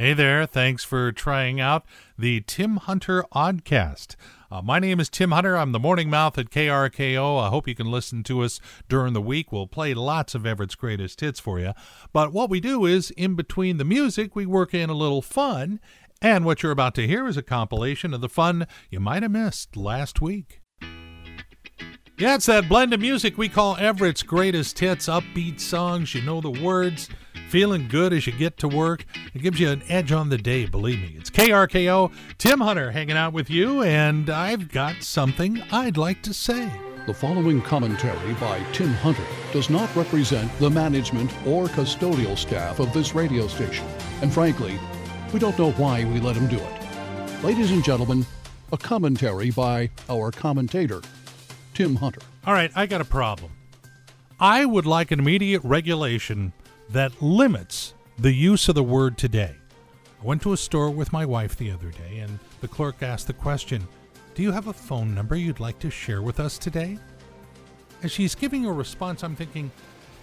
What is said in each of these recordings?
Hey there, thanks for trying out the Tim Hunter Oddcast. Uh, my name is Tim Hunter. I'm the morning mouth at KRKO. I hope you can listen to us during the week. We'll play lots of Everett's greatest hits for you. But what we do is, in between the music, we work in a little fun. And what you're about to hear is a compilation of the fun you might have missed last week. Yeah, it's that blend of music we call Everett's greatest hits, upbeat songs. You know the words feeling good as you get to work. It gives you an edge on the day, believe me. It's KRKO, Tim Hunter hanging out with you, and I've got something I'd like to say. The following commentary by Tim Hunter does not represent the management or custodial staff of this radio station, and frankly, we don't know why we let him do it. Ladies and gentlemen, a commentary by our commentator, Tim Hunter. All right, I got a problem. I would like an immediate regulation that limits the use of the word today. I went to a store with my wife the other day, and the clerk asked the question Do you have a phone number you'd like to share with us today? As she's giving a response, I'm thinking,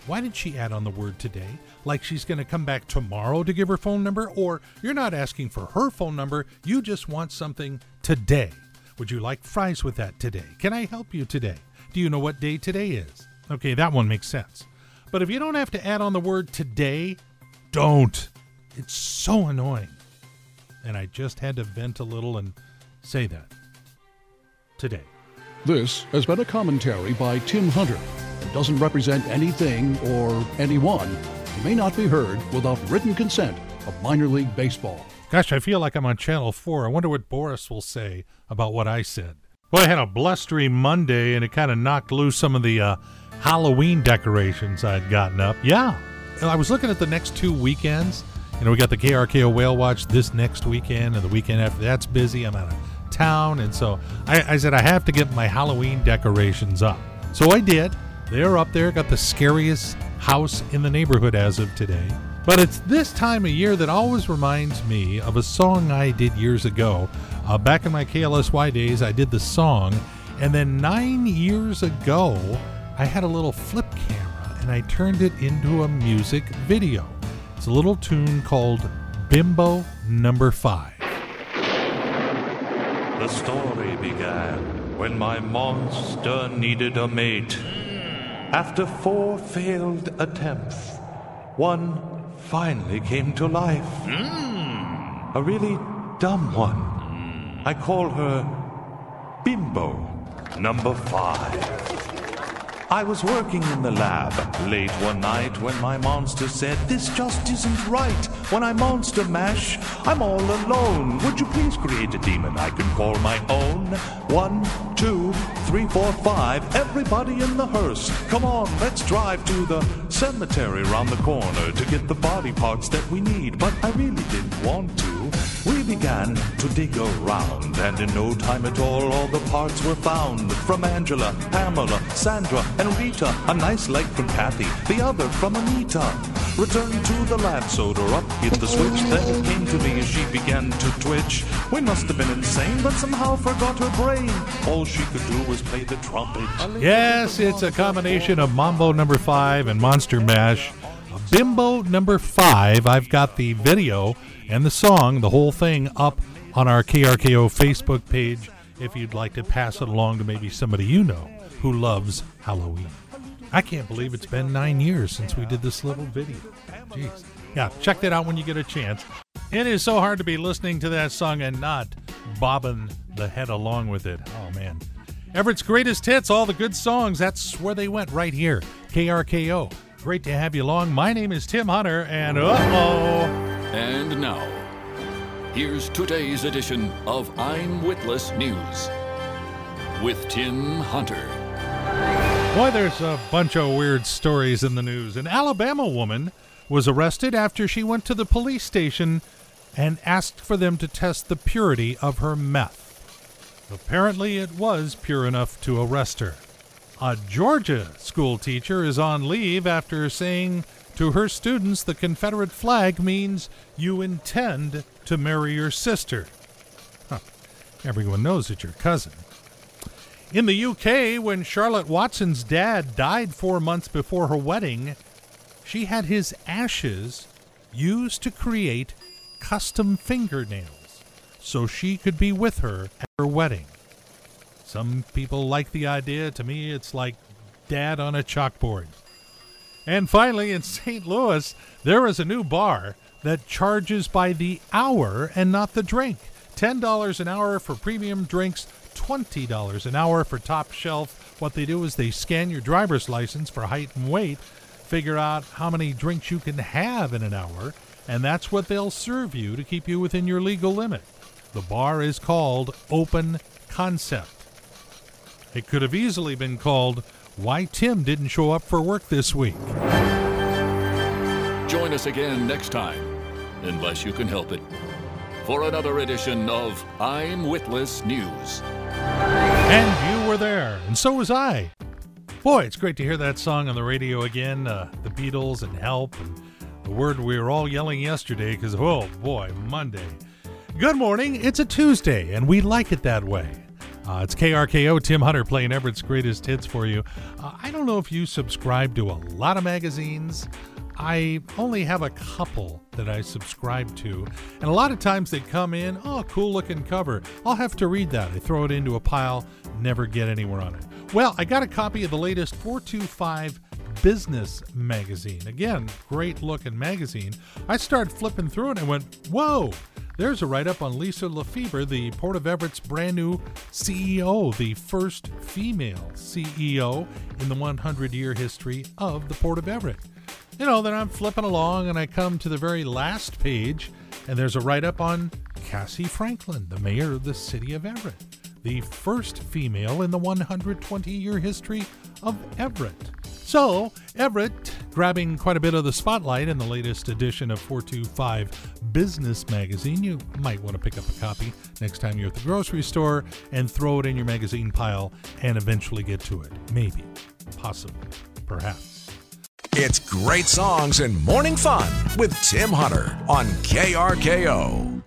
why did she add on the word today? Like she's going to come back tomorrow to give her phone number? Or you're not asking for her phone number, you just want something today. Would you like fries with that today? Can I help you today? Do you know what day today is? Okay, that one makes sense. But if you don't have to add on the word today, don't. It's so annoying. And I just had to vent a little and say that. Today. This has been a commentary by Tim Hunter. It doesn't represent anything or anyone. It may not be heard without written consent of minor league baseball. Gosh, I feel like I'm on Channel 4. I wonder what Boris will say about what I said. Well, I had a blustery Monday, and it kind of knocked loose some of the uh, Halloween decorations I'd gotten up. Yeah. And I was looking at the next two weekends. You know, we got the KRKO Whale Watch this next weekend, and the weekend after that's busy. I'm out of town. And so I, I said, I have to get my Halloween decorations up. So I did. They're up there. Got the scariest house in the neighborhood as of today. But it's this time of year that always reminds me of a song I did years ago. Uh, back in my KLSY days, I did the song. And then nine years ago, I had a little flip camera and I turned it into a music video. It's a little tune called Bimbo Number Five. The story began when my monster needed a mate. After four failed attempts, one finally came to life. Hmm. A really dumb one. Hmm. I call her Bimbo Number Five. I was working in the lab late one night when my monster said, This just isn't right. When I monster mash, I'm all alone. Would you please create a demon I can call my own? One, two, three, four, five. Everybody in the hearse. Come on, let's drive to the cemetery around the corner to get the body parts that we need. But I really didn't want to. We began to dig around, and in no time at all, all the parts were found. From Angela, Pamela, Sandra, and Rita. A nice leg from Kathy, the other from Anita. Returned to the lab, sewed her up, hit the switch. Then it came to me as she began to twitch. We must have been insane, but somehow forgot her brain. All she could do was play the trumpet. Yes, it's a combination of Mambo number five and Monster Mash. Bimbo number five. I've got the video and the song, the whole thing, up on our KRKO Facebook page if you'd like to pass it along to maybe somebody you know who loves Halloween. I can't believe it's been nine years since we did this little video. Jeez. Yeah, check that out when you get a chance. It is so hard to be listening to that song and not bobbing the head along with it. Oh, man. Everett's greatest hits, all the good songs, that's where they went right here. KRKO. Great to have you along. My name is Tim Hunter, and uh oh. And now, here's today's edition of I'm Witless News with Tim Hunter. Boy, there's a bunch of weird stories in the news. An Alabama woman was arrested after she went to the police station and asked for them to test the purity of her meth. Apparently, it was pure enough to arrest her. A Georgia school teacher is on leave after saying to her students the Confederate flag means you intend to marry your sister. Huh. Everyone knows it's your cousin. In the UK, when Charlotte Watson's dad died four months before her wedding, she had his ashes used to create custom fingernails so she could be with her at her wedding. Some people like the idea. To me, it's like dad on a chalkboard. And finally, in St. Louis, there is a new bar that charges by the hour and not the drink. $10 an hour for premium drinks, $20 an hour for top shelf. What they do is they scan your driver's license for height and weight, figure out how many drinks you can have in an hour, and that's what they'll serve you to keep you within your legal limit. The bar is called Open Concept. It could have easily been called Why Tim Didn't Show Up for Work This Week. Join us again next time, unless you can help it, for another edition of I'm Witless News. And you were there, and so was I. Boy, it's great to hear that song on the radio again uh, the Beatles and Help, and the word we were all yelling yesterday because, oh boy, Monday. Good morning, it's a Tuesday, and we like it that way. Uh, it's KRKO, Tim Hunter playing Everett's greatest hits for you. Uh, I don't know if you subscribe to a lot of magazines. I only have a couple that I subscribe to, and a lot of times they come in, oh, cool looking cover. I'll have to read that. I throw it into a pile, never get anywhere on it. Well, I got a copy of the latest 425 Business magazine. Again, great looking magazine. I started flipping through it and went, whoa, there's a write up on Lisa Lefebvre, the Port of Everett's brand new CEO, the first female CEO in the 100 year history of the Port of Everett. You know, then I'm flipping along and I come to the very last page, and there's a write up on Cassie Franklin, the mayor of the city of Everett, the first female in the 120 year history of Everett. So, Everett grabbing quite a bit of the spotlight in the latest edition of 425 Business Magazine. You might want to pick up a copy next time you're at the grocery store and throw it in your magazine pile and eventually get to it. Maybe, possibly, perhaps. It's great songs and morning fun with Tim Hunter on KRKO.